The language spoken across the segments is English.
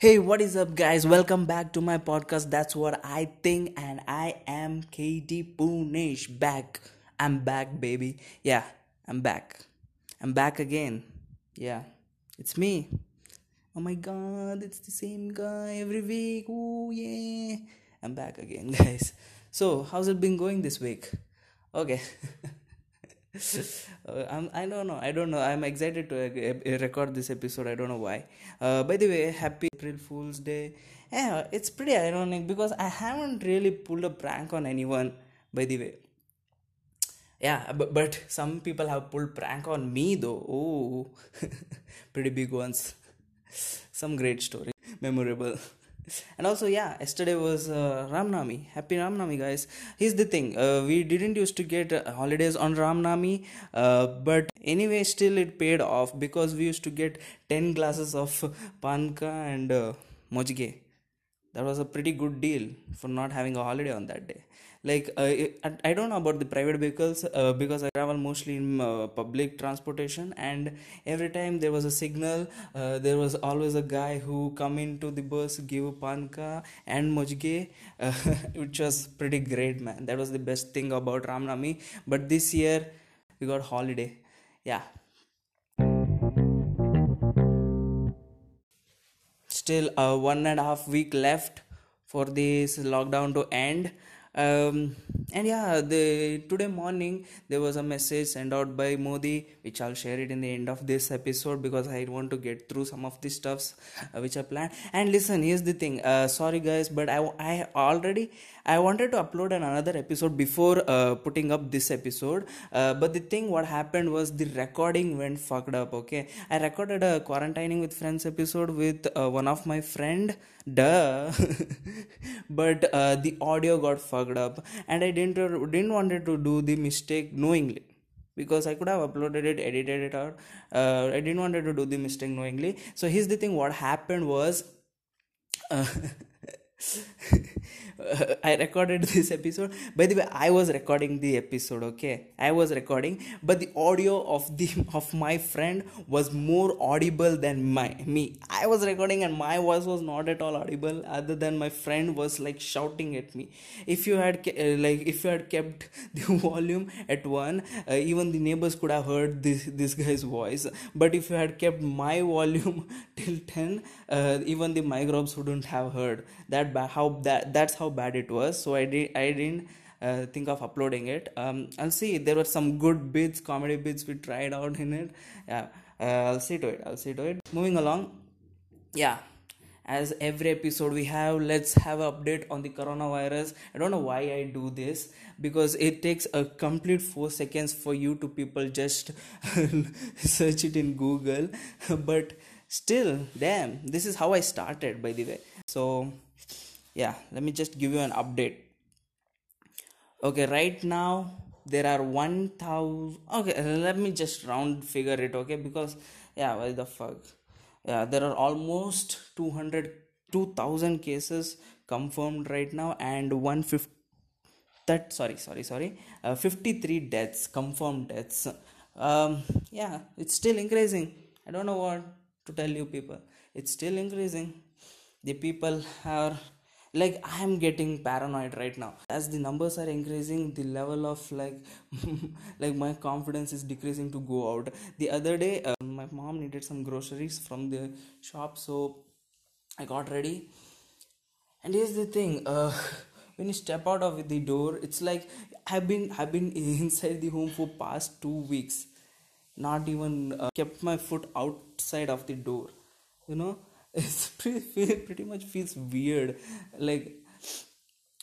Hey, what is up, guys? Welcome back to my podcast. That's what I think, and I am KD Punesh back. I'm back, baby. Yeah, I'm back. I'm back again. Yeah, it's me. Oh my god, it's the same guy every week. Oh, yeah. I'm back again, guys. So, how's it been going this week? Okay. I'm, I don't know. I don't know. I'm excited to uh, record this episode. I don't know why. Uh, by the way, happy April Fool's Day. Yeah, it's pretty ironic because I haven't really pulled a prank on anyone. By the way, yeah, but, but some people have pulled prank on me though. Oh, pretty big ones. Some great story, memorable and also yeah yesterday was uh, Ram Navami happy Ram Navami guys. Here's the thing uh, we didn't used to get uh, holidays on ramnami uh, but anyway still it paid off because we used to get 10 glasses of panka and uh, that was a pretty good deal for not having a holiday on that day like uh, I, don't know about the private vehicles uh, because i travel mostly in uh, public transportation. And every time there was a signal uh, there was always a guy who come into the bus give panka and mojige uh, which was pretty great man. That was the best thing about Ram Navami but this year we got holiday. Yeah. Still uh, one and a half week left for this lockdown to end um, and yeah the today morning there was a message sent out by modi which i'll share it in the end of this episode because i want to get through some of the stuffs uh, which i planned and listen here's the thing uh, sorry guys but i i already I wanted to upload an another episode before uh, putting up this episode, uh, but the thing what happened was the recording went fucked up. Okay, I recorded a quarantining with friends episode with uh, one of my friend, duh, but uh, the audio got fucked up, and I didn't didn't wanted to do the mistake knowingly because I could have uploaded it, edited it out. Uh, I didn't wanted to do the mistake knowingly. So here's the thing: what happened was. Uh, I recorded this episode. By the way, I was recording the episode. Okay, I was recording, but the audio of the of my friend was more audible than my me. I was recording, and my voice was not at all audible. Other than my friend was like shouting at me. If you had uh, like if you had kept the volume at one, uh, even the neighbors could have heard this this guy's voice. But if you had kept my volume till ten, uh, even the microbes wouldn't have heard that how that that's how bad it was. So i did i didn't uh, think of uploading it. Um, i'll see. There were some good bits comedy bits we tried out in it. Yeah. Uh, i'll see to it. I'll see to it. Moving along. Yeah. As every episode we have let's have an update on the coronavirus. I don't know why i do this because it takes a complete 4 seconds for you to people just search it in google. But still damn this is how i started by the way. So yeah let me just give you an update. Okay right now there are 1000 okay let me just round figure it okay because yeah why the fuck? Yeah there are almost 200 2000 cases confirmed right now and 150 that sorry sorry sorry uh, 53 deaths confirmed deaths. Um yeah it's still increasing. I don't know what to tell you people. It's still increasing. The people are like i am getting paranoid right now. As the numbers are increasing the level of like like my confidence is decreasing to go out. The other day uh, my mom needed some groceries from the shop so i got ready. And here's the thing uh, when you step out of the door it's like i've been i've been inside the home for past two weeks. Not even uh, kept my foot outside of the door you know it's pretty, pretty much feels weird. Like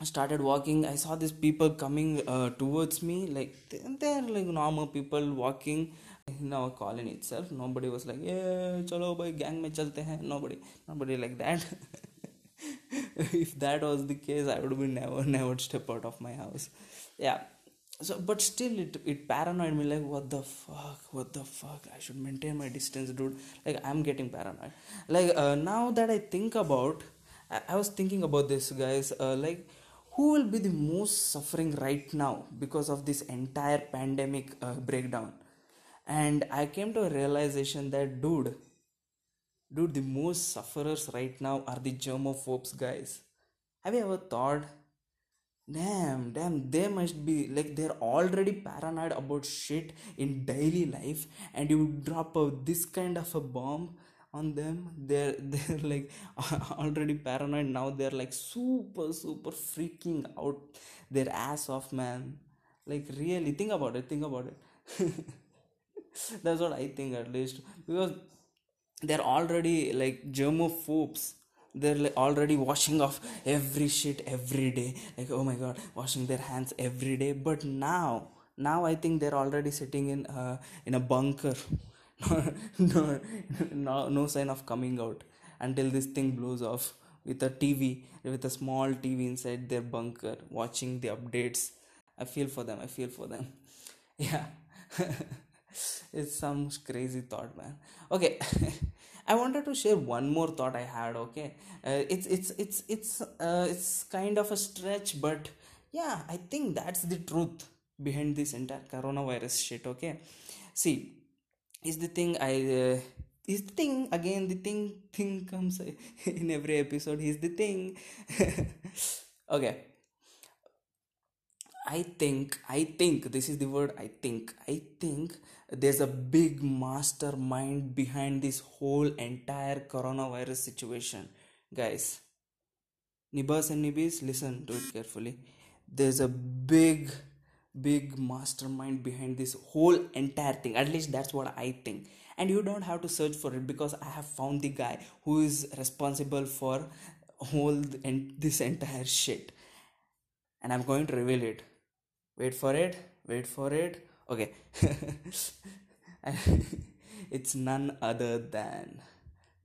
I started walking i saw these people coming uh, towards me. Like they're like normal people walking in our colony itself. Nobody was like yeah chalo bhai gang mein chalte hain. Nobody nobody like that. If that was the case i would be never never step out of my house. Yeah so but still it it paranoid me like what the fuck what the fuck? I should maintain my distance dude. Like i'm getting paranoid. Like uh, now that i think about I, I was thinking about this guys uh, like who will be the most suffering right now because of this entire pandemic uh, breakdown? And i came to a realization that dude dude the most sufferers right now are the germophobes guys. Have you ever thought damn damn they must be like they're already paranoid about shit in daily life and you drop a, this kind of a bomb on them they're they're like already paranoid. Now they're like super super freaking out their ass off man. Like really think about it think about it. That's what i think at least. Because they're already like germophobes they're like already washing off every shit every day like oh my god washing their hands every day but now now i think they're already sitting in uh, in a bunker no, no, no sign of coming out until this thing blows off with a TV, with a small TV inside their bunker, watching the updates. I feel for them. I feel for them. Yeah, it's some crazy thought, man. Okay, I wanted to share one more thought I had. Okay, uh, it's it's it's it's uh, it's kind of a stretch, but yeah, I think that's the truth behind this entire coronavirus shit. Okay, see is the thing I uh, is the thing again the thing thing comes in every episode is the thing okay I think I think this is the word I think I think there's a big mastermind behind this whole entire coronavirus situation. Guys nibas and nibis listen to it carefully. There's a big big mastermind behind this whole entire thing. At least that's what i think. And you don't have to search for it because i have found the guy who is responsible for whole and this entire shit. And i'm going to reveal it. Wait for it. Wait for it. Okay it's none other than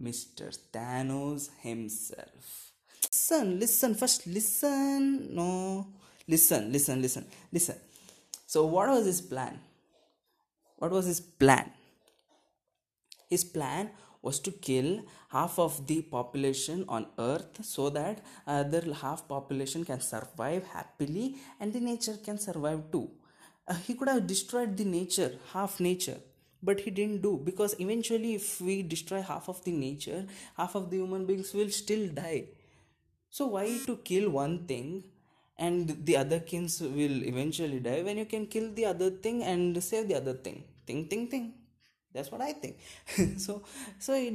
mr thanos himself. Listen listen first listen no. Listen listen listen listen. So, what was his plan? What was his plan? His plan was to kill half of the population on earth so that other half population can survive happily and the nature can survive too. Uh, he could have destroyed the nature half nature but he didn't do because eventually if we destroy half of the nature half of the human beings will still die. So why to kill one thing and the other kins will eventually die when you can kill the other thing and save the other thing? Thing thing thing. That's what i think. So so he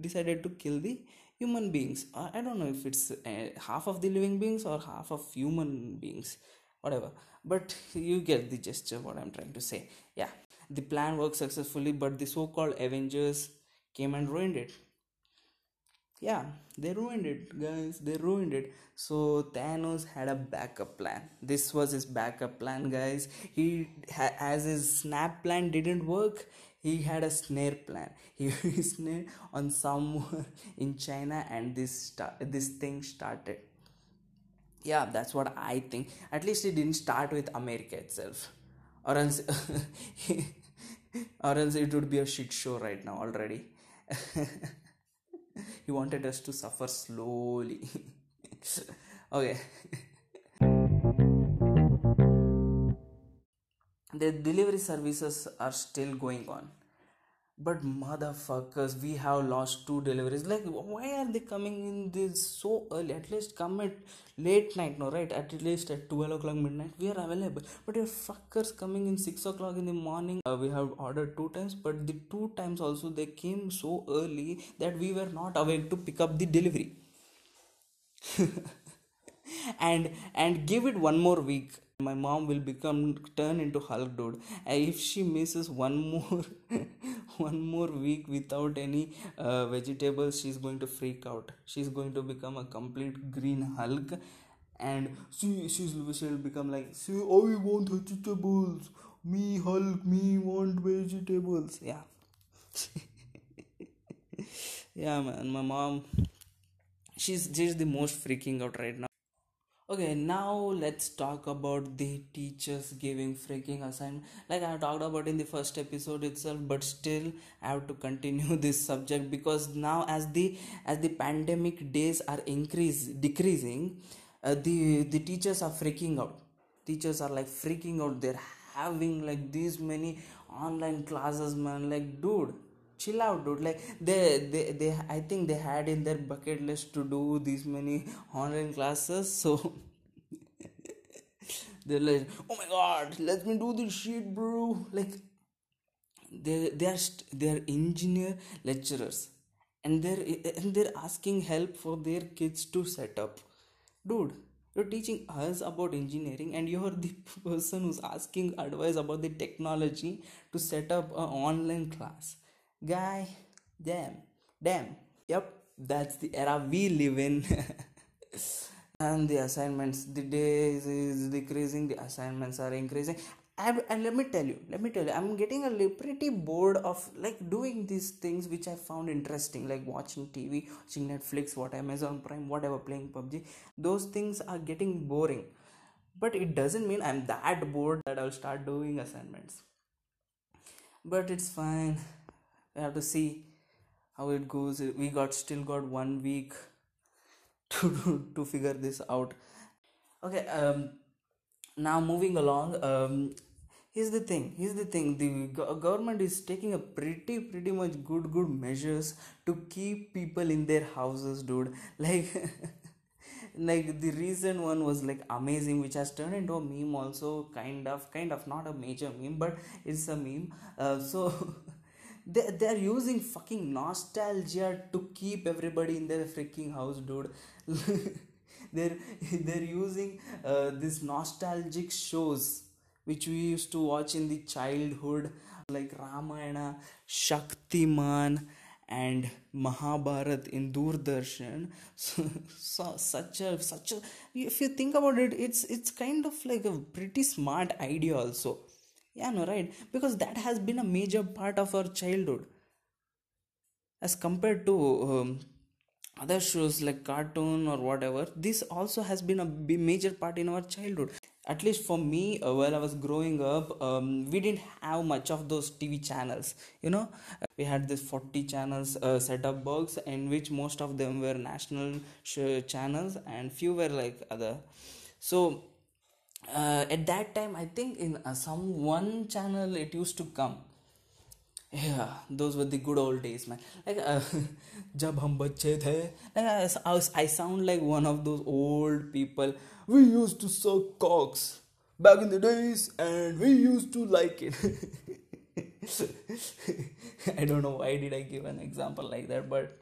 decided to kill the human beings. I don't know if it's uh, half of the living beings or half of human beings whatever. But you get the gesture what i'm trying to say. Yeah the plan worked successfully but the so-called avengers came and ruined it. Yeah they ruined it guys they ruined it. So thanos had a backup plan. This was his backup plan guys. He as his snap plan didn't work he had a snare plan. He snared on somewhere in china and this start, this thing started. Yeah that's what i think. At least it didn't start with america itself. Or else or else it would be a shit show right now already. He wanted us to suffer slowly. Okay. The delivery services are still going on but motherfuckers we have lost two deliveries. Like why are they coming in this so early? At least come at late night no right? At least at 12 o'clock midnight we are available. But your fuckers coming in 6 o'clock in the morning uh, we have ordered two times but the two times also they came so early that we were not awake to pick up the delivery. And and give it one more week my mom will become turn into hulk dude. If she misses one more one more week without any uh, vegetables she's going to freak out. She's going to become a complete green hulk. And she she's she'll become like see i want vegetables. Me hulk me want vegetables. Yeah. Yeah man. My mom she's she's the most freaking out right now okay now let's talk about the teachers giving freaking assignment. Like i talked about in the first episode itself but still i have to continue this subject because now as the as the pandemic days are increase decreasing uh, the the teachers are freaking out. Teachers are like freaking out. They're having like these many online classes man. Like dude chill out dude. Like they they, they i think they had in their bucket list to do these many online classes so they're like oh my god let me do this shit bro. Like they they are st- they are engineer lecturers and they're and they're asking help for their kids to set up. Dude you're teaching us about engineering and you're the person who's asking advice about the technology to set up an online class guy damn damn. Yep that's the era we live in. And the assignments the days is decreasing the assignments are increasing. And, and let me tell you let me tell you i'm getting a pretty bored of like doing these things which i found interesting like watching tv watching netflix what amazon prime whatever playing pubg those things are getting boring. But it doesn't mean i'm that bored that i'll start doing assignments. But it's fine we have to see how it goes. We got still got one week to to figure this out. Okay um now moving along um here's the thing here's the thing. The government is taking a pretty pretty much good good measures to keep people in their houses dude. Like like the recent one was like amazing which has turned into a meme also kind of kind of not a major meme but it's a meme. Uh, so they, they're using fucking nostalgia to keep everybody in their freaking house dude. They're they're using uh, this nostalgic shows which we used to watch in the childhood like ramayana shaktiman and mahabharat in doordarshan. So, so such a such a if you think about it it's it's kind of like a pretty smart idea also yeah no right. Because that has been a major part of our childhood. As compared to um, other shows like cartoon or whatever this also has been a major part in our childhood. At least for me uh, while i was growing up um, we didn't have much of those tv channels you know. We had this 40 channels uh, setup box in which most of them were national sh- channels and few were like other. So uh, at that time i think in uh, some one channel it used to come. Yeah those were the good old days man. Like uh, jab hum bache the I sound like one of those old people. We used to suck cocks back in the days and we used to like it. I don't know why did i give an example like that but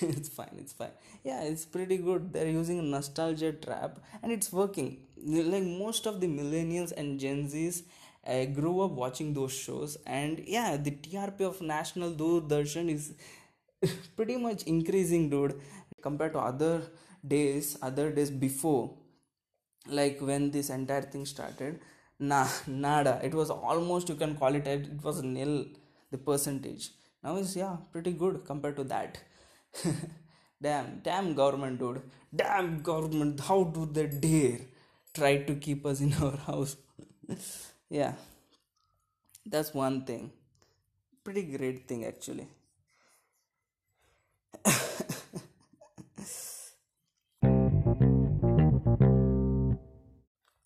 it's fine it's fine yeah it's pretty good they're using a nostalgia trap and it's working like most of the millennials and gen z's I grew up watching those shows, and yeah, the TRP of National Doordarshan is pretty much increasing, dude, compared to other days, other days before. Like when this entire thing started, nah, nada. It was almost you can call it it was nil the percentage. Now it's yeah pretty good compared to that. Damn, damn government, dude. Damn government. How do they dare try to keep us in our house? yeah that's one thing pretty great thing actually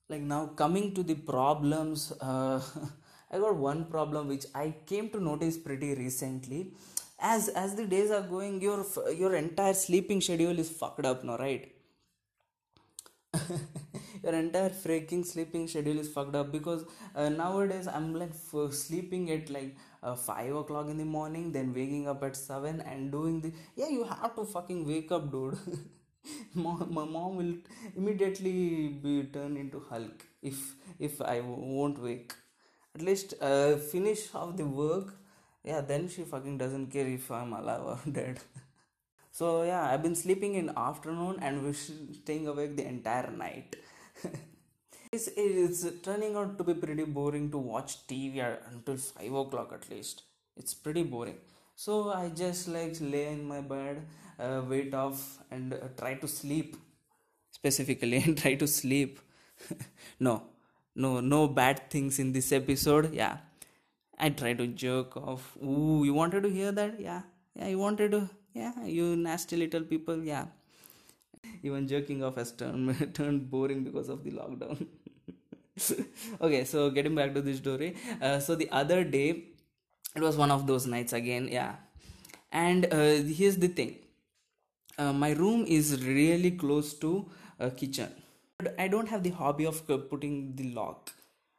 like now coming to the problems uh, i got one problem which i came to notice pretty recently as as the days are going your your entire sleeping schedule is fucked up now right? Your entire freaking sleeping schedule is fucked up because uh, nowadays i'm like f- sleeping at like uh, 5 o'clock in the morning then waking up at 7 and doing the yeah you have to fucking wake up dude. Mom, my mom will immediately be turned into hulk if if i won't wake. At least uh, finish off the work yeah then she fucking doesn't care if i'm alive or dead so yeah i've been sleeping in afternoon and we're staying awake the entire night it's, it's turning out to be pretty boring to watch TV until 5 o'clock at least. It's pretty boring. So I just like lay in my bed, uh, wait off, and uh, try to sleep. Specifically, and try to sleep. no, no, no bad things in this episode. Yeah, I try to jerk off. Ooh, you wanted to hear that? Yeah, yeah, you wanted to. Yeah, you nasty little people. Yeah, even jerking off has turned turned boring because of the lockdown okay so getting back to this story uh, so the other day it was one of those nights again yeah and uh, here's the thing uh, my room is really close to a kitchen but i don't have the hobby of uh, putting the lock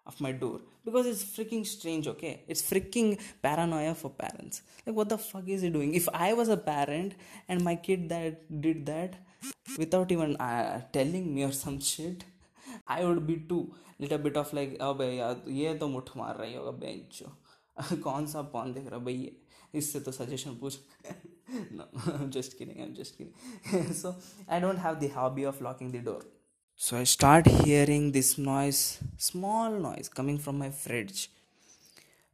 of my door because it's freaking strange okay it's freaking paranoia for parents like what the fuck is he doing if i was a parent and my kid that did that without even uh, telling me or some shit i would be too little bit of like अबे यार ये तो मुठ मार रही होगा bench कौन सा पॉन देख रहा भाई इससे तो सजेशन पूछ no just kidding i'm just kidding so i don't have the hobby of locking the door so i start hearing this noise small noise coming from my fridge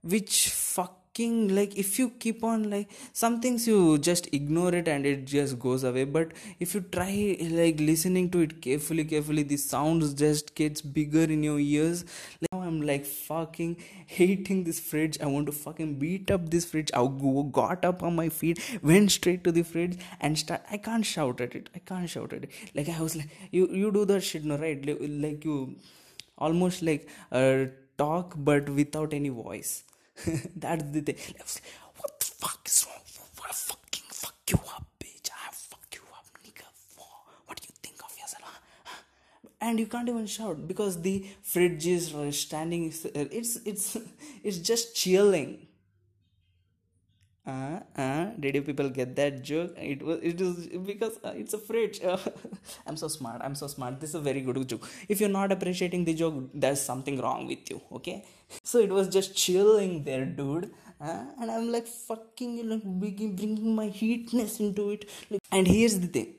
which fucking like if you keep on like some things you just ignore it and it just goes away. But if you try like listening to it carefully carefully the sounds just gets bigger in your ears. like, i'm like fucking hating this fridge. I want to fucking beat up this fridge. I got up on my feet went straight to the fridge and start i can't shout at it. I can't shout at it. Like i was like you you do that shit no right? Like, you almost like uh, talk but without any voice. That's the thing. What the fuck is wrong? What fucking fuck you up, bitch? I fuck you up, nigga. What do you think of yourself? And you can't even shout because the fridge is standing. It's it's it's just chilling. Uh, uh, did you people get that joke? It was it is because uh, it's a fridge. I'm so smart i'm so smart. This is a very good joke. If you're not appreciating the joke there's something wrong with you okay? So it was just chilling there dude. Uh, and i'm like fucking you like bringing my heatness into it. And here's the thing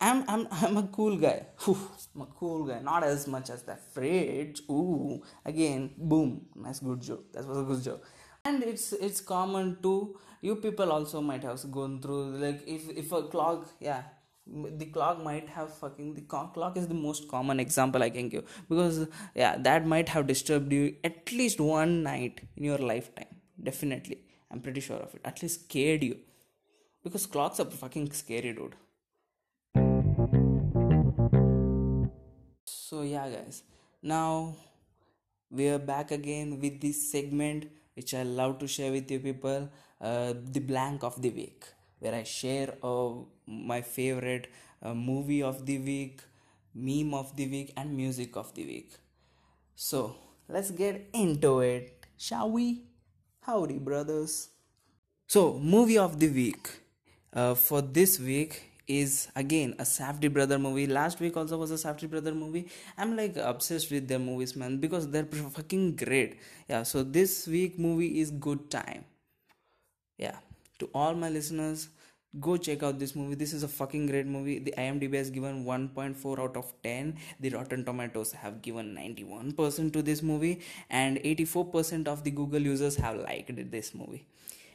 I'm I'm I'm a cool guy. Whew, I'm a cool guy. Not as much as that fridge. Ooh, again, boom. Nice good joke. That was a good joke. And it's it's common to you people also might have gone through like if if a clock yeah the clock might have fucking the clock is the most common example i can give because yeah that might have disturbed you at least one night in your lifetime definitely i'm pretty sure of it at least scared you because clocks are fucking scary dude so yeah guys. Now we are back again with this segment which i love to share with you people uh, the blank of the week where i share uh, my favorite uh, movie of the week meme of the week and music of the week. So let's get into it shall we? Howdy brothers. So movie of the week uh, for this week is again a Safdie brother movie. Last week also was a Safdie brother movie. I'm like obsessed with their movies, man, because they're fucking great. Yeah, so this week movie is Good Time yeah to all my listeners go check out this movie this is a fucking great movie the imdb has given 1.4 out of 10 the rotten tomatoes have given 91% to this movie and 84% of the google users have liked this movie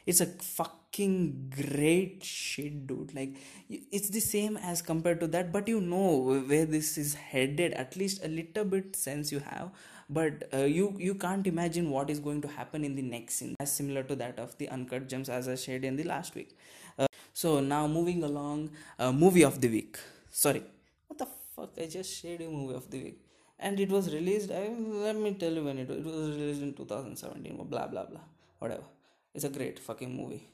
it's a fucking great shit dude. Like it's the same as compared to that but you know where this is headed. At least a little bit sense you have but uh, you you can't imagine what is going to happen in the next scene. As similar to that of the uncut gems as i shared in the last week. Uh, so now moving along uh, movie of the week. Sorry. What the fuck? I just shared a movie of the week. And it was released I, let me tell you when it, it was released in 2017 blah blah blah. Whatever it's a great fucking movie.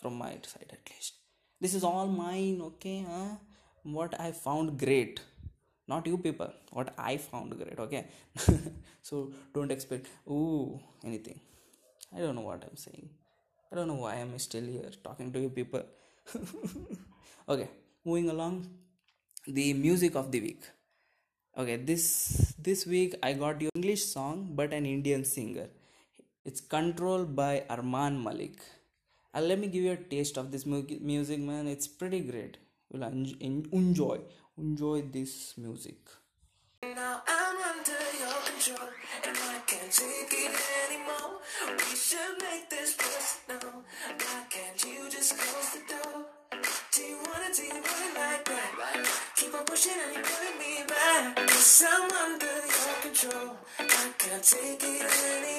From my side at least. This is all mine okay huh? What i found great. Not you people. What i found great okay? So don't expect ooh anything. I don't know what i'm saying. I don't know why i'm still here talking to you people. Okay moving along. The music of the week. Okay this this week i got your english song but an indian singer it's controlled by Armaan Malik and let me give you a taste of this music man it's pretty great you'll enjoy enjoy this music. Now I'm under your control and I can't take it anymore. We should make this personal. Why can't you just close the door? Do you wanna, do you want like that? Keep on pushing and you're pulling me back. Cause I'm under your control. I can't take it anymore.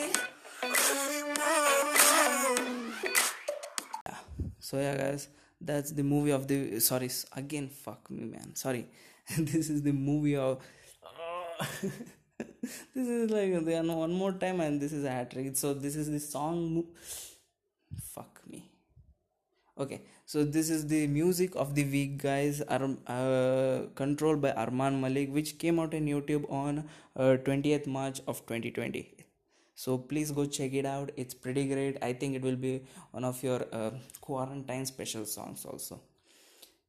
So yeah guys that's the movie of the sorry again fuck me man sorry. This is the movie of this is like they are one more time and this is a hat trick. So this is the song fuck me. Okay so this is the music of the week guys Ar- uh, controlled by Armaan Malik which came out in youtube on uh, 20th march of 2020 so please go check it out it's pretty great i think it will be one of your uh, quarantine special songs also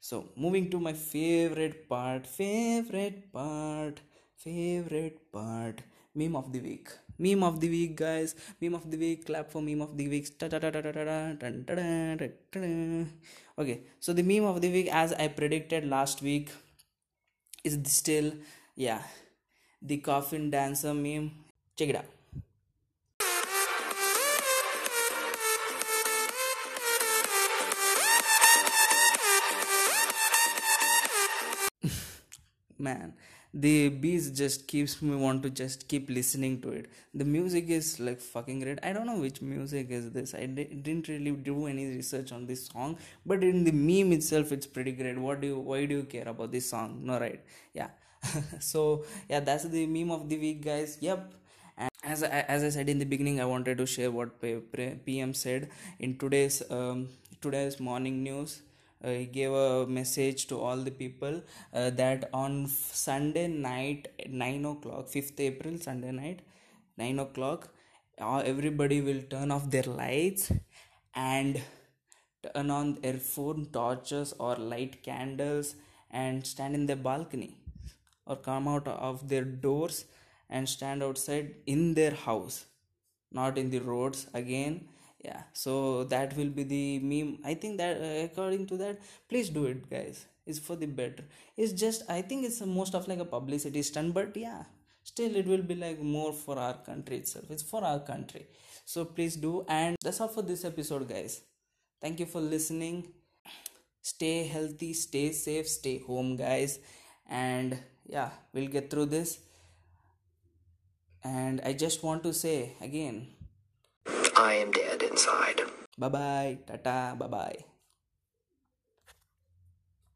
so moving to my favorite part favorite part favorite part meme of the week meme of the week guys meme of the week clap for meme of the week okay so the meme of the week as i predicted last week is still yeah the coffin dancer meme check it out man. The beats just keeps me want to just keep listening to it. The music is like fucking great. I don't know which music is this. I di- didn't really do any research on this song but in the meme itself it's pretty great. What do you why do you care about this song? No right. Yeah. So yeah that's the meme of the week guys. Yep. And as I, as I said in the beginning i wanted to share what pm said in today's um, today's morning news he gave a message to all the people uh, that on Sunday night, 9 o'clock, 5th April, Sunday night, 9 o'clock, uh, everybody will turn off their lights and turn on their phone torches or light candles and stand in the balcony or come out of their doors and stand outside in their house not in the roads again yeah. So that will be the meme. I think that uh, according to that please do it guys. It's for the better. It's just i think it's most of like a publicity stunt but yeah still it will be like more for our country itself. It's for our country. So please do. And that's all for this episode guys. Thank you for listening. Stay healthy stay safe stay home guys. And yeah we'll get through this. And i just want to say again I am dead inside. Bye bye. Tata. Bye bye.